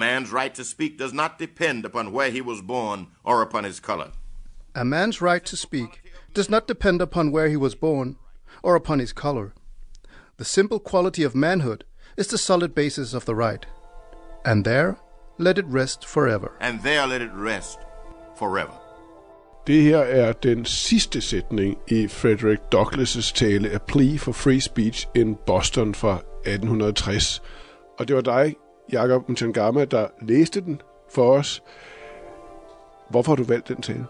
Man's right to speak does not depend upon where he was born or upon his color. A man's right to speak does not depend upon where he was born or upon his color. The simple quality of manhood is the solid basis of the right. And there, let it rest forever. And there let it rest forever. Det her er den sidste sætning i Frederick Douglass' tale A Plea for Free Speech in Boston fra 1860. Og det var dig, Jakob Mchangama, der læste den for os. Hvorfor har du valgt den tale?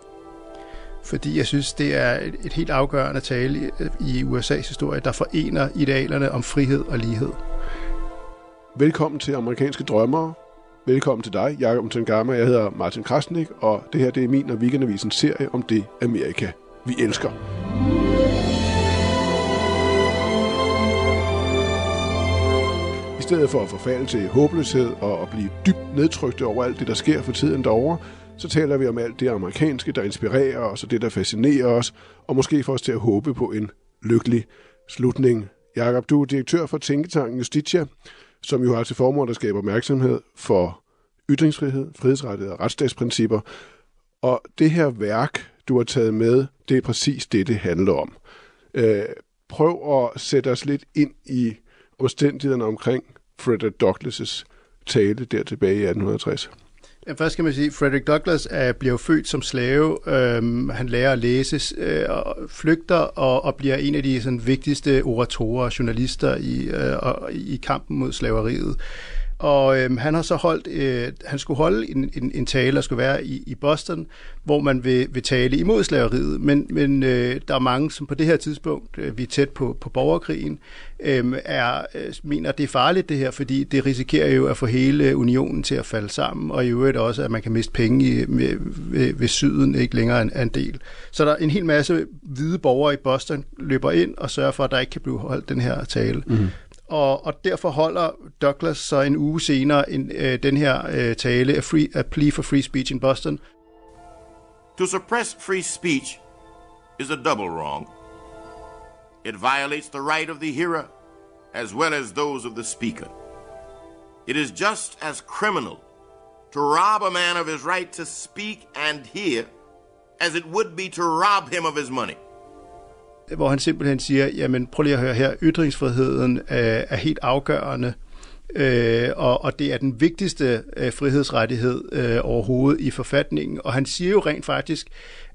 Fordi jeg synes, det er et, et helt afgørende tale i, i USA's historie, der forener idealerne om frihed og lighed. Velkommen til Amerikanske Drømmere. Velkommen til dig, Jakob Mchangama. Jeg hedder Martin Krasnik, og det her det er min og Weekendavisens serie om det Amerika, vi elsker. Stedet for at forfalde til håbløshed og at blive dybt nedtrykte over alt det, der sker for tiden derovre, så taler vi om alt det amerikanske, der inspirerer os, og det, der fascinerer os, og måske får os til at håbe på en lykkelig slutning. Jakob, du er direktør for Tænketanken Justitia, som jo har til formål at skabe opmærksomhed for ytringsfrihed, frihedsrettigheder og retsstatsprincipper. Og det her værk, du har taget med, det er præcis det, det handler om. Øh, prøv at sætte os lidt ind i omstændighederne omkring Frederick Douglass' tale der tilbage i 1860. Ja, først skal man sige, at Frederick Douglass er, bliver født som slave. Øhm, han lærer at læse, øh, og flygter og, og bliver en af de sådan, vigtigste oratorer og journalister i, øh, og, i kampen mod slaveriet. Og øhm, han har så holdt, øh, han skulle holde en, en, en tale, der skulle være i, i Boston, hvor man vil, vil tale imod slaveriet. Men, men øh, der er mange, som på det her tidspunkt, øh, vi er tæt på, på borgerkrigen, øh, er, øh, mener, at det er farligt det her, fordi det risikerer jo at få hele unionen til at falde sammen, og i øvrigt også, at man kan miste penge i, med, ved, ved syden ikke længere en, en del. Så der er en hel masse hvide borgere i Boston løber ind og sørger for, at der ikke kan blive holdt den her tale. Mm og, og derfor holder Douglas så en uge senere en, øh, den her øh, tale, free, a Plea for Free Speech in Boston. To suppress free speech is a double wrong. It violates the right of the hearer as well as those of the speaker. It is just as criminal to rob a man of his right to speak and hear as it would be to rob him of his money hvor han simpelthen siger, jamen prøv lige at høre her, ytringsfriheden øh, er helt afgørende, øh, og, og det er den vigtigste øh, frihedsrettighed øh, overhovedet i forfatningen. Og han siger jo rent faktisk,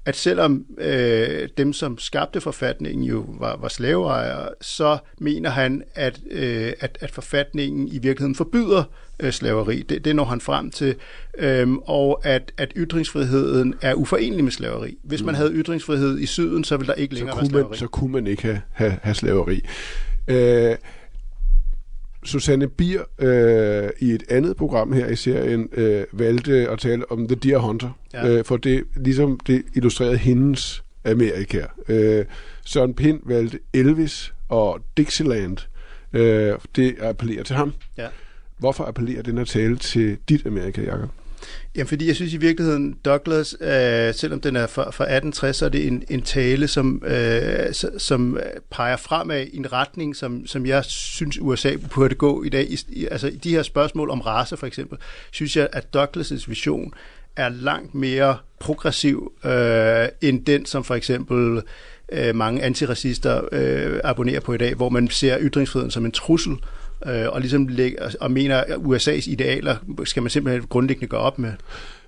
at selvom øh, dem, som skabte forfatningen jo var, var slaveejere, så mener han, at, øh, at, at forfatningen i virkeligheden forbyder øh, slaveri. Det, det når han frem til. Øhm, og at, at ytringsfriheden er uforenelig med slaveri. Hvis man mm. havde ytringsfrihed i syden, så ville der ikke længere så kunne være slaveri. Man, så kunne man ikke have, have, have slaveri. Øh, Susanne Bier øh, i et andet program her i serien øh, valgte at tale om The Deer Hunter, ja. øh, for det ligesom det illustrerede hendes Amerika. Øh, Søren Pind valgte Elvis og Dixieland. Øh, det appellerer til ham. Ja. Hvorfor appellerer den her tale til dit Amerika, Jacob? Jamen, fordi jeg synes i virkeligheden, Douglas, øh, selvom den er fra, fra 1860, så er det en, en tale, som, øh, som peger fremad i en retning, som, som jeg synes, USA burde gå i dag. I, altså, de her spørgsmål om race, for eksempel, synes jeg, at Douglas' vision er langt mere progressiv øh, end den, som for eksempel øh, mange antiracister øh, abonnerer på i dag, hvor man ser ytringsfriheden som en trussel øh, og ligesom lægge, og mener, at USA's idealer skal man simpelthen grundlæggende gå op med.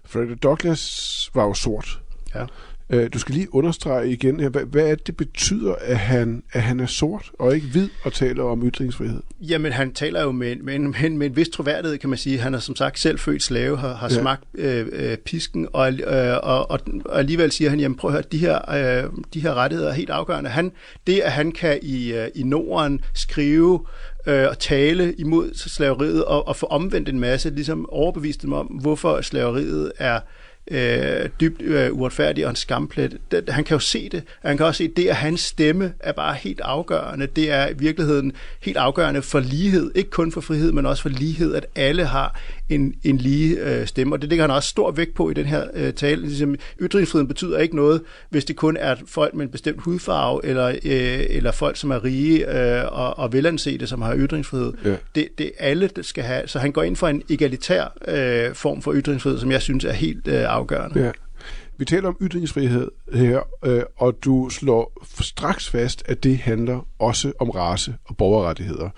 Frederick Douglass var jo sort. Ja. Øh, du skal lige understrege igen hvad, hvad er det, det betyder, at han, at han er sort og ikke hvid og taler om ytringsfrihed? Jamen, han taler jo med, med, med, med en vis troværdighed, kan man sige. Han er som sagt selv født slave, har, har ja. smagt øh, øh, pisken, og, øh, og, og, og alligevel siger han, jamen prøv at høre, de her, øh, de her rettigheder er helt afgørende. Han, det, at han kan i, øh, i Norden skrive øh, og tale imod slaveriet og, og få omvendt en masse, ligesom overbevist dem om, hvorfor slaveriet er øh, dybt øh, uretfærdig og en skamplet. Det, han kan jo se det. Han kan også se, det, at hans stemme er bare helt afgørende. Det er i virkeligheden helt afgørende for lighed. Ikke kun for frihed, men også for lighed, at alle har en, en lige øh, stemme. Og det ligger han også stor vægt på i den her øh, tale. Ligesom, ytringsfriheden betyder ikke noget, hvis det kun er folk med en bestemt hudfarve, eller, øh, eller folk, som er rige øh, og, og velansete, som har ytringsfrihed. Ja. Det, det alle skal have. Så han går ind for en egalitær øh, form for ytringsfrihed, som jeg synes er helt øh, afgørende. Ja. Vi taler om ytringsfrihed her, øh, og du slår straks fast, at det handler også om race og borgerrettigheder.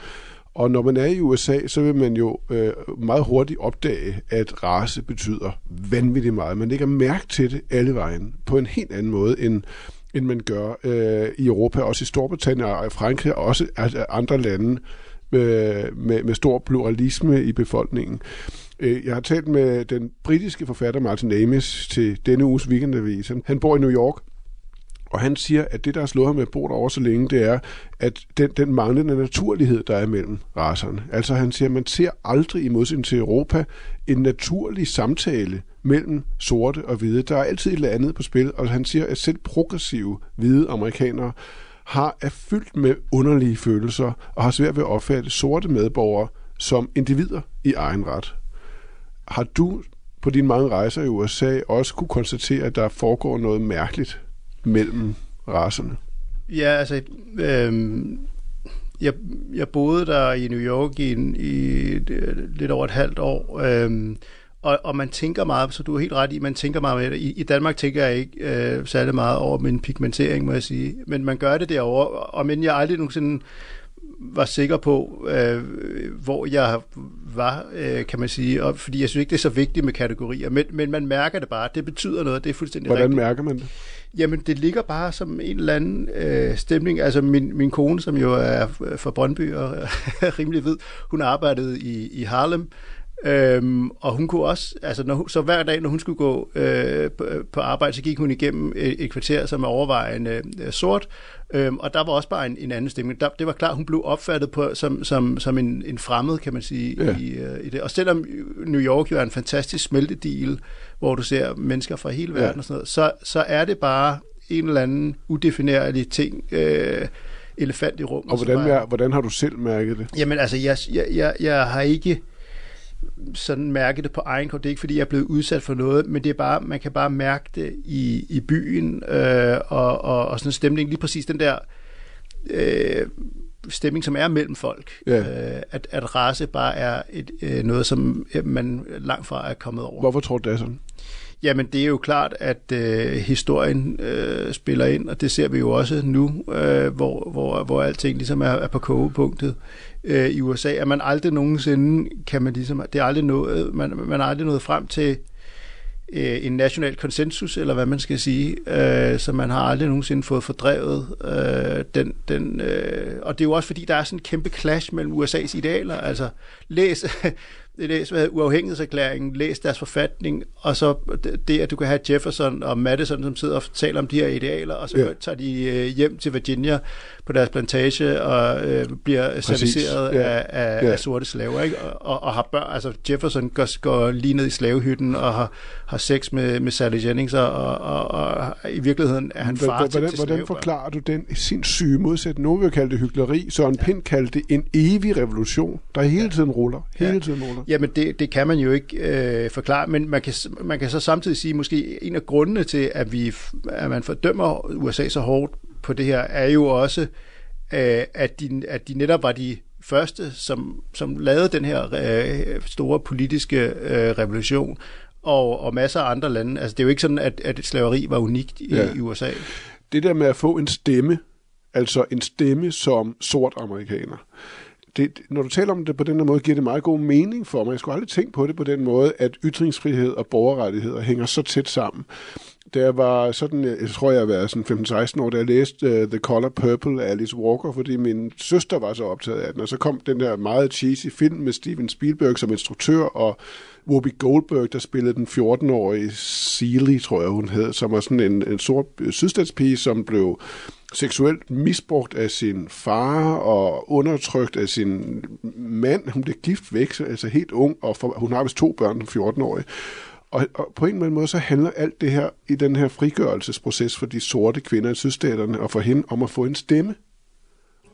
Og når man er i USA, så vil man jo øh, meget hurtigt opdage, at race betyder vanvittigt meget. Man lægger mærke til det alle vejen på en helt anden måde, end, end man gør øh, i Europa, også i Storbritannien og i Frankrig, og også andre lande med, med, med stor pluralisme i befolkningen. Øh, jeg har talt med den britiske forfatter Martin Amis til denne uges weekendavis. Han bor i New York, og han siger, at det, der har slået ham med at bo derovre så længe, det er, at den, den manglende naturlighed, der er mellem raserne. Altså han siger, at man ser aldrig i modsætning til Europa en naturlig samtale mellem sorte og hvide. Der er altid et eller andet på spil, og han siger, at selv progressive hvide amerikanere har er fyldt med underlige følelser og har svært ved at opfatte sorte medborgere som individer i egen ret. Har du på dine mange rejser i USA også kunne konstatere, at der foregår noget mærkeligt mellem racerne? Ja, altså, øh, jeg, jeg boede der i New York i, en, i lidt over et halvt år, øh, og, og man tænker meget, så du er helt ret i, man tænker meget med det. I, i Danmark tænker jeg ikke øh, særlig meget over min pigmentering, må jeg sige, men man gør det derovre, og men jeg aldrig nogensinde var sikker på, øh, hvor jeg var, øh, kan man sige, og, fordi jeg synes ikke, det er så vigtigt med kategorier, men, men man mærker det bare, det betyder noget, det er fuldstændig Hvordan rigtigt. mærker man det? Jamen, det ligger bare som en eller anden øh, stemning. Altså, min, min kone, som jo er fra Brøndby og er rimelig ved, hun arbejdede i, i Harlem, Øhm, og hun kunne også, altså når så hver dag, når hun skulle gå øh, på, på arbejde, så gik hun igennem et, et kvarter, som er overvejende øh, sort, øhm, og der var også bare en, en anden stemning. Der, det var klart, hun blev opfattet på, som, som, som en, en fremmed, kan man sige, ja. i, øh, i det. Og selvom New York jo er en fantastisk smeltedil, hvor du ser mennesker fra hele verden ja. og sådan noget, så, så er det bare en eller anden udefinerlig ting, øh, elefant i rummet. Og hvordan, bare, hvordan har du selv mærket det? Jamen altså, jeg, jeg, jeg, jeg har ikke sådan mærke det på egen krop. Det er ikke, fordi jeg er blevet udsat for noget, men det er bare, man kan bare mærke det i, i byen, øh, og, og, og sådan en stemning, lige præcis den der øh, stemning, som er mellem folk. Ja. Øh, at, at race bare er et, øh, noget, som man langt fra er kommet over. Hvorfor tror du det er sådan? Jamen, det er jo klart, at øh, historien øh, spiller ind, og det ser vi jo også nu, øh, hvor, hvor, hvor alting ligesom er, er på kogepunktet. Øh, i USA, at man aldrig nogensinde kan man ligesom, det er aldrig nået, man, man er aldrig nået frem til øh, en national konsensus, eller hvad man skal sige, øh, så man har aldrig nogensinde fået fordrevet øh, den, den øh, og det er jo også fordi, der er sådan en kæmpe clash mellem USA's idealer, altså læs læs hvad uafhængighedserklæringen, læs deres forfatning, og så det, at du kan have Jefferson og Madison, som sidder og taler om de her idealer, og så ja. tager de øh, hjem til Virginia på deres plantage og øh, bliver serviceret ja. af, af, ja. af sorte slaver, ikke? Og, og, har børn, altså Jefferson går, går lige ned i slavehytten og har, har sex med, med Sally Jennings, og, og, og, og i virkeligheden er han far hvordan, til, til Hvordan forklarer du den syge modsætning? Nogen vil kalde det hyggeleri, Søren ja. Pind kaldte det en evig revolution, der hele tiden ruller. Hele ja. tiden ruller. Jamen, det, det kan man jo ikke øh, forklare, men man kan, man kan så samtidig sige, måske en af grundene til, at, vi, at man fordømmer USA så hårdt på det her, er jo også, øh, at, de, at de netop var de første, som, som lavede den her øh, store politiske øh, revolution, og, og masser af andre lande. Altså, det er jo ikke sådan, at, at slaveri var unikt i, ja. i USA. Det der med at få en stemme, altså en stemme som sort amerikaner, det, når du taler om det på den her måde, giver det meget god mening for mig. Jeg skulle aldrig tænke på det på den måde, at ytringsfrihed og borgerrettigheder hænger så tæt sammen. Da jeg var sådan, jeg tror jeg var sådan 15-16 år, da jeg læste uh, The Color Purple af Alice Walker, fordi min søster var så optaget af den, og så kom den der meget cheesy film med Steven Spielberg som instruktør, og Whoopi Goldberg, der spillede den 14-årige Seeley, tror jeg hun hed, som var sådan en, en sort øh, sydstatspige, som blev seksuelt misbrugt af sin far og undertrykt af sin mand. Hun blev gift væk, altså helt ung, og for, hun har vist to børn, 14-årige. Og, og på en eller anden måde, så handler alt det her i den her frigørelsesproces for de sorte kvinder i sydstaterne og for hende om at få en stemme.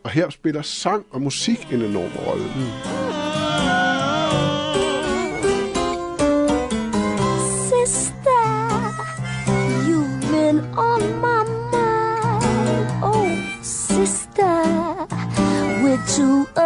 Og her spiller sang og musik en enorm rolle. Mm. two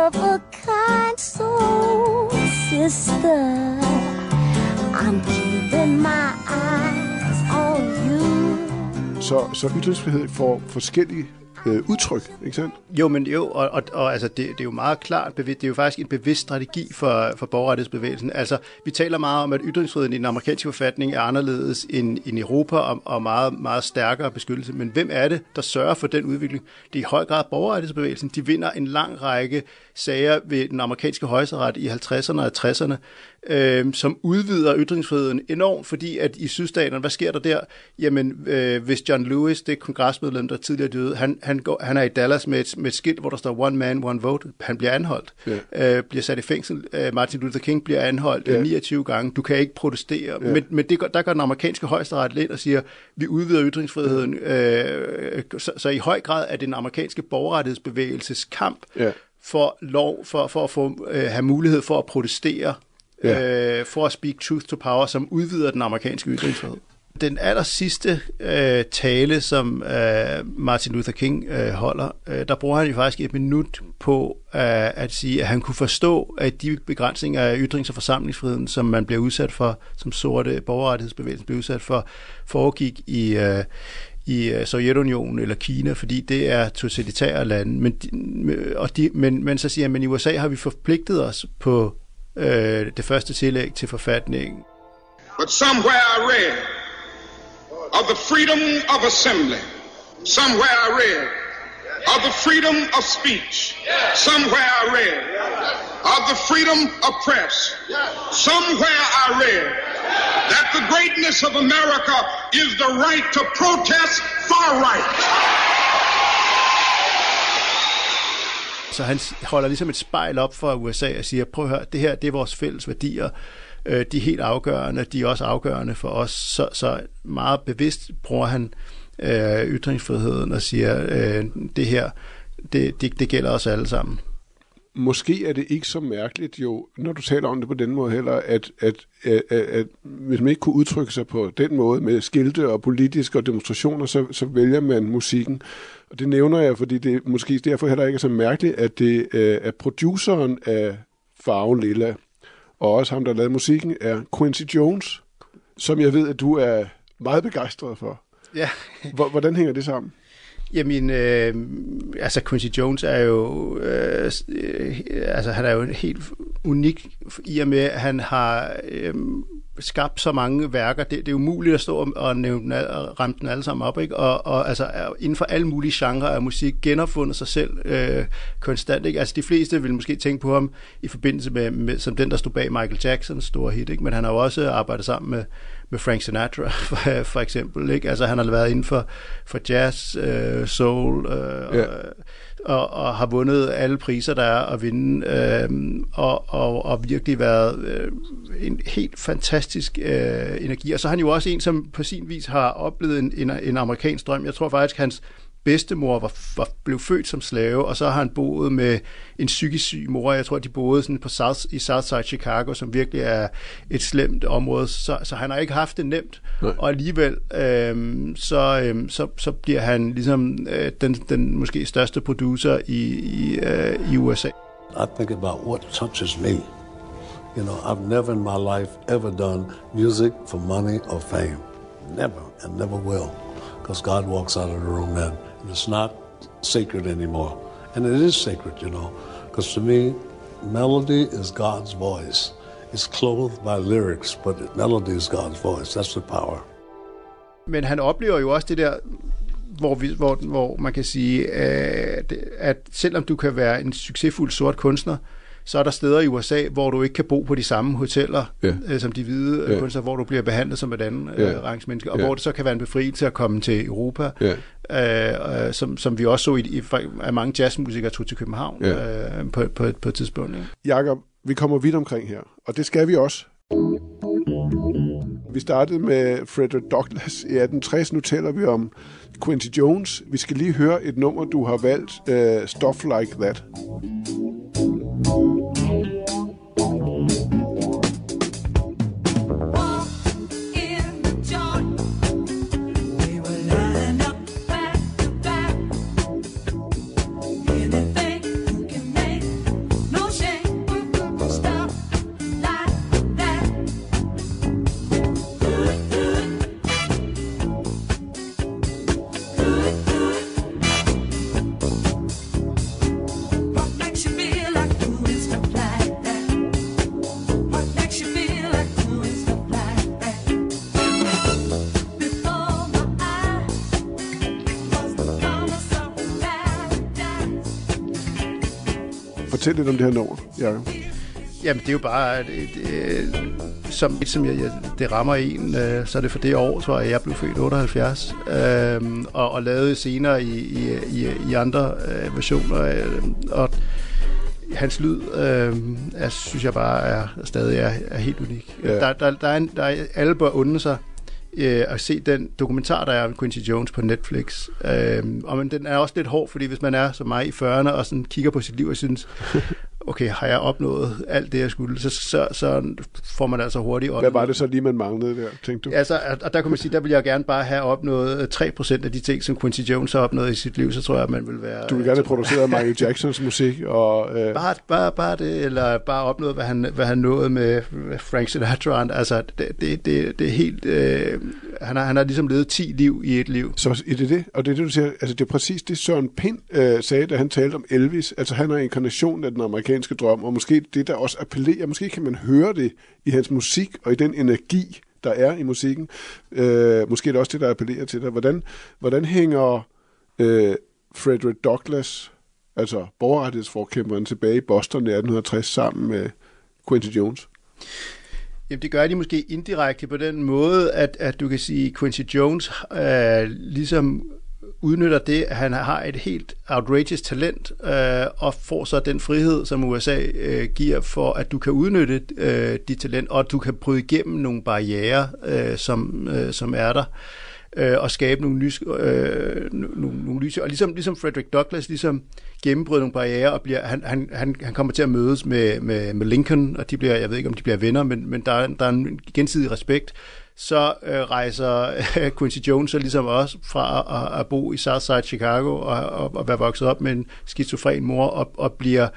Så, så ytringsfrihed får forskellige øh, udtryk, ikke sandt? Jo, men jo, og, og, og altså, det, det er jo meget klart, det er jo faktisk en bevidst strategi for, for borgerrettighedsbevægelsen. Altså, vi taler meget om, at ytringsfriheden i den amerikanske forfatning er anderledes end, i Europa, og, og meget, meget stærkere beskyttelse. Men hvem er det, der sørger for den udvikling? Det er i høj grad borgerrettighedsbevægelsen. De vinder en lang række sager ved den amerikanske højesteret i 50'erne og 60'erne, øh, som udvider ytringsfriheden enormt, fordi at i sydstaterne, hvad sker der der? Jamen, øh, hvis John Lewis, det kongresmedlem, der tidligere døde, han, han, går, han er i Dallas med et, med et skilt, hvor der står one man, one vote. Han bliver anholdt, ja. øh, bliver sat i fængsel. Øh, Martin Luther King bliver anholdt ja. 29 gange. Du kan ikke protestere. Ja. Men, men det, der går den amerikanske højesteret lidt og siger, vi udvider ytringsfriheden. Øh, så, så i høj grad er det den amerikanske borgerrettighedsbevægelses kamp ja for lov, for, for at få, øh, have mulighed for at protestere, ja. øh, for at speak truth to power, som udvider den amerikanske ytringsfrihed. Den aller sidste øh, tale, som øh, Martin Luther King øh, holder, øh, der bruger han jo faktisk et minut på øh, at sige, at han kunne forstå, at de begrænsninger af ytrings- og forsamlingsfriheden, som man bliver udsat for, som sorte borgerrettighedsbevægelsen blev udsat for, foregik i, øh, i øh, Sovjetunionen eller Kina, fordi det er totalitære lande. Men, og de, men, men så siger han, men i USA har vi forpligtet os på øh, det første tillæg til forfatningen. But somewhere I read of the freedom of assembly. Somewhere I read of the freedom of speech. Somewhere I read of the freedom of press. Somewhere I read that the greatness of America is the right to protest far right. Så han holder ligesom et spejl op for USA og siger, prøv at høre, det her det er vores fælles værdier. Øh, de er helt afgørende, de er også afgørende for os. Så, så meget bevidst bruger han øh, ytringsfriheden og siger, øh, det her, det, det, det gælder os alle sammen måske er det ikke så mærkeligt jo, når du taler om det på den måde heller, at, at, at, at, at hvis man ikke kunne udtrykke sig på den måde med skilte og politiske og demonstrationer, så, så vælger man musikken. Og det nævner jeg, fordi det måske derfor heller ikke er så mærkeligt, at det øh, er produceren af Farven Lilla, og også ham, der lavede musikken, er Quincy Jones, som jeg ved, at du er meget begejstret for. Ja. Hvordan hænger det sammen? Jamen, øh, altså Quincy Jones er jo, øh, øh, altså han er jo helt unik i og med, at han har øh, skabt så mange værker. Det, det er umuligt at stå og nævne og ramme den alle sammen op, ikke? Og, og altså inden for alle mulige genrer af musik genopfundet sig selv øh, konstant, ikke? Altså de fleste vil måske tænke på ham i forbindelse med, med som den, der stod bag Michael Jacksons store hit, ikke? Men han har jo også arbejdet sammen med med Frank Sinatra, for, for eksempel. Ikke? Altså, han har været inden for, for jazz, øh, soul, øh, yeah. og, og, og har vundet alle priser, der er at vinde, øh, og, og, og virkelig været øh, en helt fantastisk øh, energi. Og så er han jo også en, som på sin vis har oplevet en, en, en amerikansk drøm. Jeg tror faktisk, hans bedstemor var, var, blev født som slave, og så har han boet med en psykisk syg mor. Jeg tror, de boede sådan på South, i Southside Chicago, som virkelig er et slemt område, så, så han har ikke haft det nemt. Nej. Og alligevel, øhm, så, øhm, så, så bliver han ligesom øh, den, den måske største producer i, i, øh, i USA. I think about what touches me. You know, I've never in my life ever done music for money or fame. Never, and never will. Because God walks out of the room then. It's not sacred anymore. And it is sacred, you know, because to me, melody is God's voice. It's clothed by lyrics, but melody is God's voice. That's the power. Men han oplever jo også det der, hvor, vi, hvor, hvor man kan sige, øh, at, at selvom du kan være en succesfuld sort kunstner, så er der steder i USA, hvor du ikke kan bo på de samme hoteller, ja. øh, som de hvide ja. kunstnere, hvor du bliver behandlet som et andet ja. øh, rangsmenneske, og ja. hvor det så kan være en befrielse at komme til Europa, ja. øh, som, som vi også så, i, i, at mange jazzmusikere tog til København ja. øh, på, på, på et tidspunkt. Ikke? Jakob, vi kommer vidt omkring her, og det skal vi også. Vi startede med Frederick Douglass i 1860. Nu taler vi om Quincy Jones. Vi skal lige høre et nummer, du har valgt. Uh, Stuff Like That. thank you Fortæl lidt om det her nummer, Jacob. Jamen, det er jo bare... Det, det, som, som jeg, jeg, det rammer en, øh, så er det for det år, tror jeg, jeg blev født 78, øh, og, og lavet senere i, i, i, i andre øh, versioner. Øh, og hans lyd, øh, er, synes jeg bare er stadig er, er helt unik. Ja. Der, der, der, er en, der er, alle bør unde sig øh, at se den dokumentar, der er om Quincy Jones på Netflix. Øh, og men den er også lidt hård, fordi hvis man er som mig i 40'erne og sådan kigger på sit liv og synes, okay, har jeg opnået alt det, jeg skulle, så, så, så får man altså hurtigt op. Hvad var det så lige, man manglede der, tænkte du? Altså, og der kan man sige, der vil jeg gerne bare have opnået 3% af de ting, som Quincy Jones har opnået i sit liv, så tror jeg, at man vil være... Du vil gerne have produceret Michael Jacksons musik, og... Øh, Bare, bare, bare det, eller bare opnået, hvad han, hvad han nåede med Frank Sinatra. Altså, det, det, det, det er helt... Øh, han, har, han har ligesom levet 10 liv i et liv. Så er det det? Og det er det, du siger, altså det er præcis det, Søren Pind øh, sagde, da han talte om Elvis. Altså han er inkarnationen af den amerikanske drøm, og måske det, der også appellerer, måske kan man høre det i hans musik, og i den energi, der er i musikken. Øh, måske er det også det, der appellerer til dig. Hvordan, hvordan hænger øh, Frederick Douglass, altså borgerrettighedsforkæmperen tilbage i Boston i 1860, sammen med Quincy Jones? Jamen, det gør de måske indirekte på den måde, at, at du kan sige, Quincy Jones øh, ligesom udnytter det, at han har et helt outrageous talent, øh, og får så den frihed, som USA øh, giver for, at du kan udnytte øh, dit talent, og at du kan bryde igennem nogle barriere, øh, som, øh, som er der, øh, og skabe nogle, lys, øh, nogle, nogle lyse. Og ligesom, ligesom Frederick Douglass ligesom gennembrød nogle barriere, og bliver, han, han, han, han kommer til at mødes med, med, med Lincoln, og de bliver, jeg ved ikke, om de bliver venner, men, men der, er- der er en gensidig respekt, så øh, rejser øh, Quincy Jones så ligesom også fra at, at bo i Southside Chicago og, og, og være vokset op med en skizofren mor og, og bliver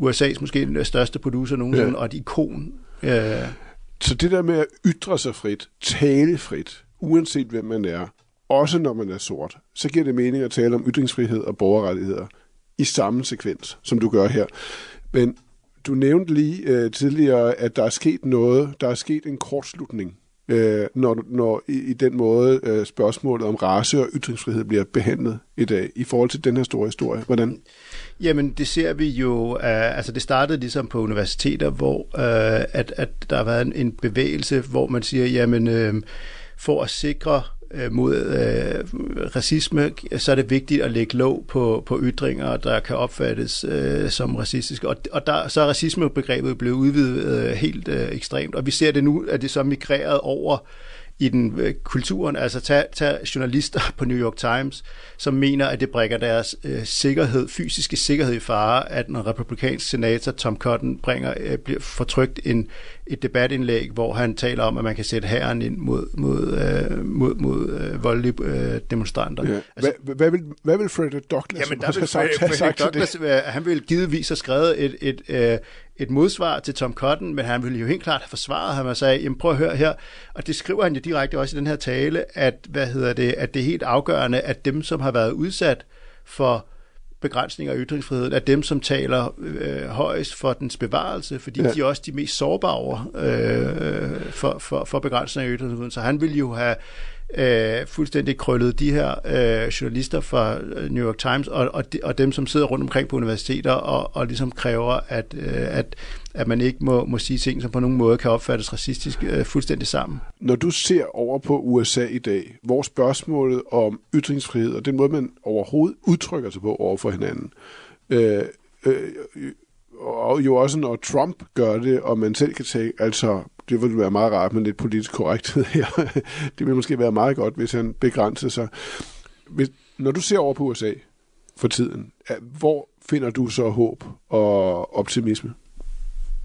USA's måske den største producer nogensinde, ja. og et ikon. Øh, Så det der med at ytre sig frit, tale frit, uanset hvem man er, også når man er sort, så giver det mening at tale om ytringsfrihed og borgerrettigheder i samme sekvens, som du gør her. Men du nævnte lige øh, tidligere, at der er sket noget, der er sket en kortslutning, øh, når, når i, i den måde øh, spørgsmålet om race og ytringsfrihed bliver behandlet i dag, i forhold til den her store historie. Hvordan? Jamen, det ser vi jo, øh, altså det startede ligesom på universiteter, hvor øh, at, at der har været en, en bevægelse, hvor man siger, jamen øh, for at sikre Øh, mod øh, racisme, så er det vigtigt at lægge låg på, på ytringer, der kan opfattes øh, som racistiske. Og, og der, så er racismebegrebet blevet udvidet øh, helt øh, ekstremt, og vi ser det nu, at det så er migreret over i den øh, kulturen. Altså tag, tag journalister på New York Times, som mener, at det brækker deres øh, sikkerhed, fysiske sikkerhed i fare, at en republikansk senator, Tom Cotton, bringer, øh, bliver fortrykt en, et debatindlæg, hvor han taler om, at man kan sætte hæren ind mod, mod, øh, mod, mod øh, voldelige øh, demonstranter. Ja. Altså, hvad, hvad, vil, hvad vil Frederick Douglass Jamen, der vil sagt, Frederick til det? Douglass, øh, han ville givetvis have skrevet et, et, et, et modsvar til Tom Cotton, men han ville jo helt klart have forsvaret ham og sagde, jamen prøv at høre her, og det skriver han jo direkte også i den her tale, at, hvad hedder det, at det er helt afgørende, at dem, som har været udsat for begrænsninger af ytringsfriheden, er dem, som taler øh, højst for dens bevarelse, fordi Ja. ja. de er også de mest sårbare øh, for, for, for begrænsninger af ytringsfriheden. Så han ville jo have øh, fuldstændig krøllet de her øh, journalister fra øh, New York Times og, og, de, og dem, som sidder rundt omkring på universiteter og, og ligesom kræver, at, øh, at, at man ikke må, må sige ting, som på nogen måde kan opfattes racistisk øh, fuldstændig sammen. Når du ser over på USA i dag, hvor spørgsmålet om ytringsfrihed og den måde, man overhovedet udtrykker sig på over for hinanden, øh, øh, og jo også når Trump gør det, og man selv kan tage, altså det ville være meget rart med lidt politisk korrekthed her. det ville måske være meget godt, hvis han begrænsede sig. Hvis, når du ser over på USA for tiden, hvor finder du så håb og optimisme?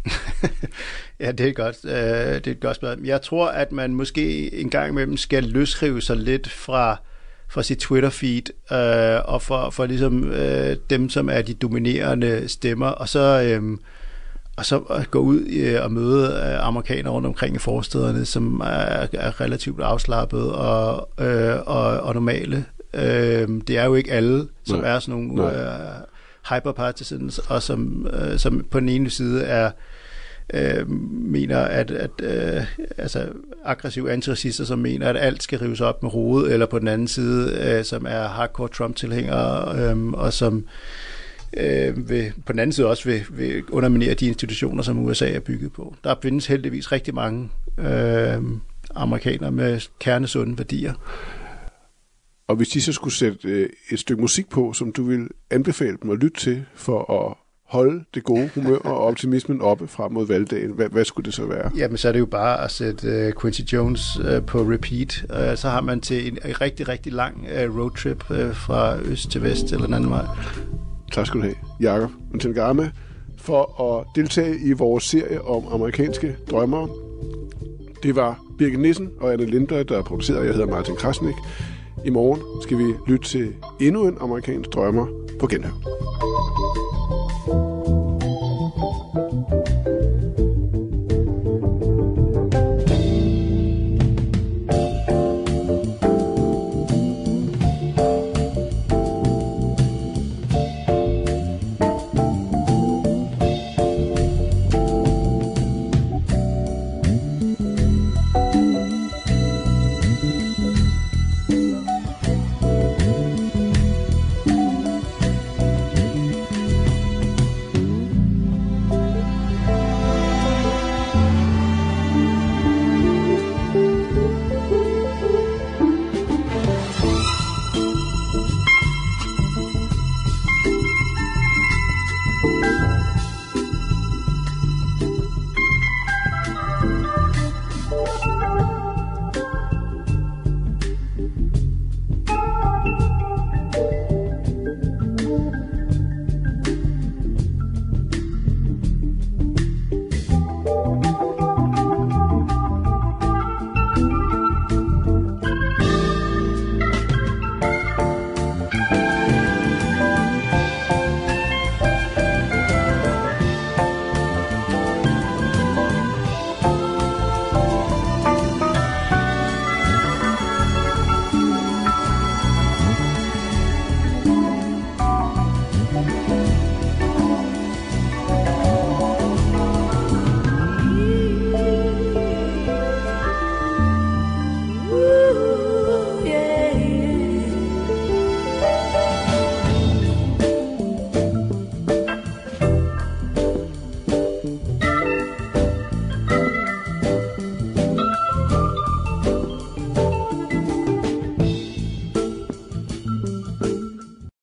ja, det er godt. Øh, det er et godt spørgsmål. Jeg tror, at man måske en gang imellem skal løsrive sig lidt fra fra sit Twitter-feed, øh, og for, for ligesom øh, dem, som er de dominerende stemmer, og så, øh, og så gå ud øh, og møde øh, amerikanere rundt omkring i forstederne, som er, er relativt afslappet og, øh, og, og normale. Øh, det er jo ikke alle, som Nej. er sådan nogle øh, hyperpartisans, og som, øh, som på den ene side er øh, mener, at, at øh, altså aggressive antiracister, som mener, at alt skal rives op med hovedet, eller på den anden side, øh, som er hardcore Trump-tilhængere, øh, og som øh, vil, på den anden side også vil, vil underminere de institutioner, som USA er bygget på. Der findes heldigvis rigtig mange øh, amerikanere med kernesunde værdier. Og hvis de så skulle sætte øh, et stykke musik på, som du vil anbefale dem at lytte til for at holde det gode humør og optimismen oppe frem mod valgdagen, hvad, hvad skulle det så være? Jamen, så er det jo bare at sætte uh, Quincy Jones uh, på repeat. Uh, så har man til en, rigtig, rigtig lang uh, roadtrip uh, fra øst til vest eller en anden vej. Tak skal du have, Jakob Ntengame, for at deltage i vores serie om amerikanske drømmere. Det var Birgit Nissen og Anne Linder, der producerede. Jeg hedder Martin Krasnik. I morgen skal vi lytte til endnu en amerikansk drømmer på genhør.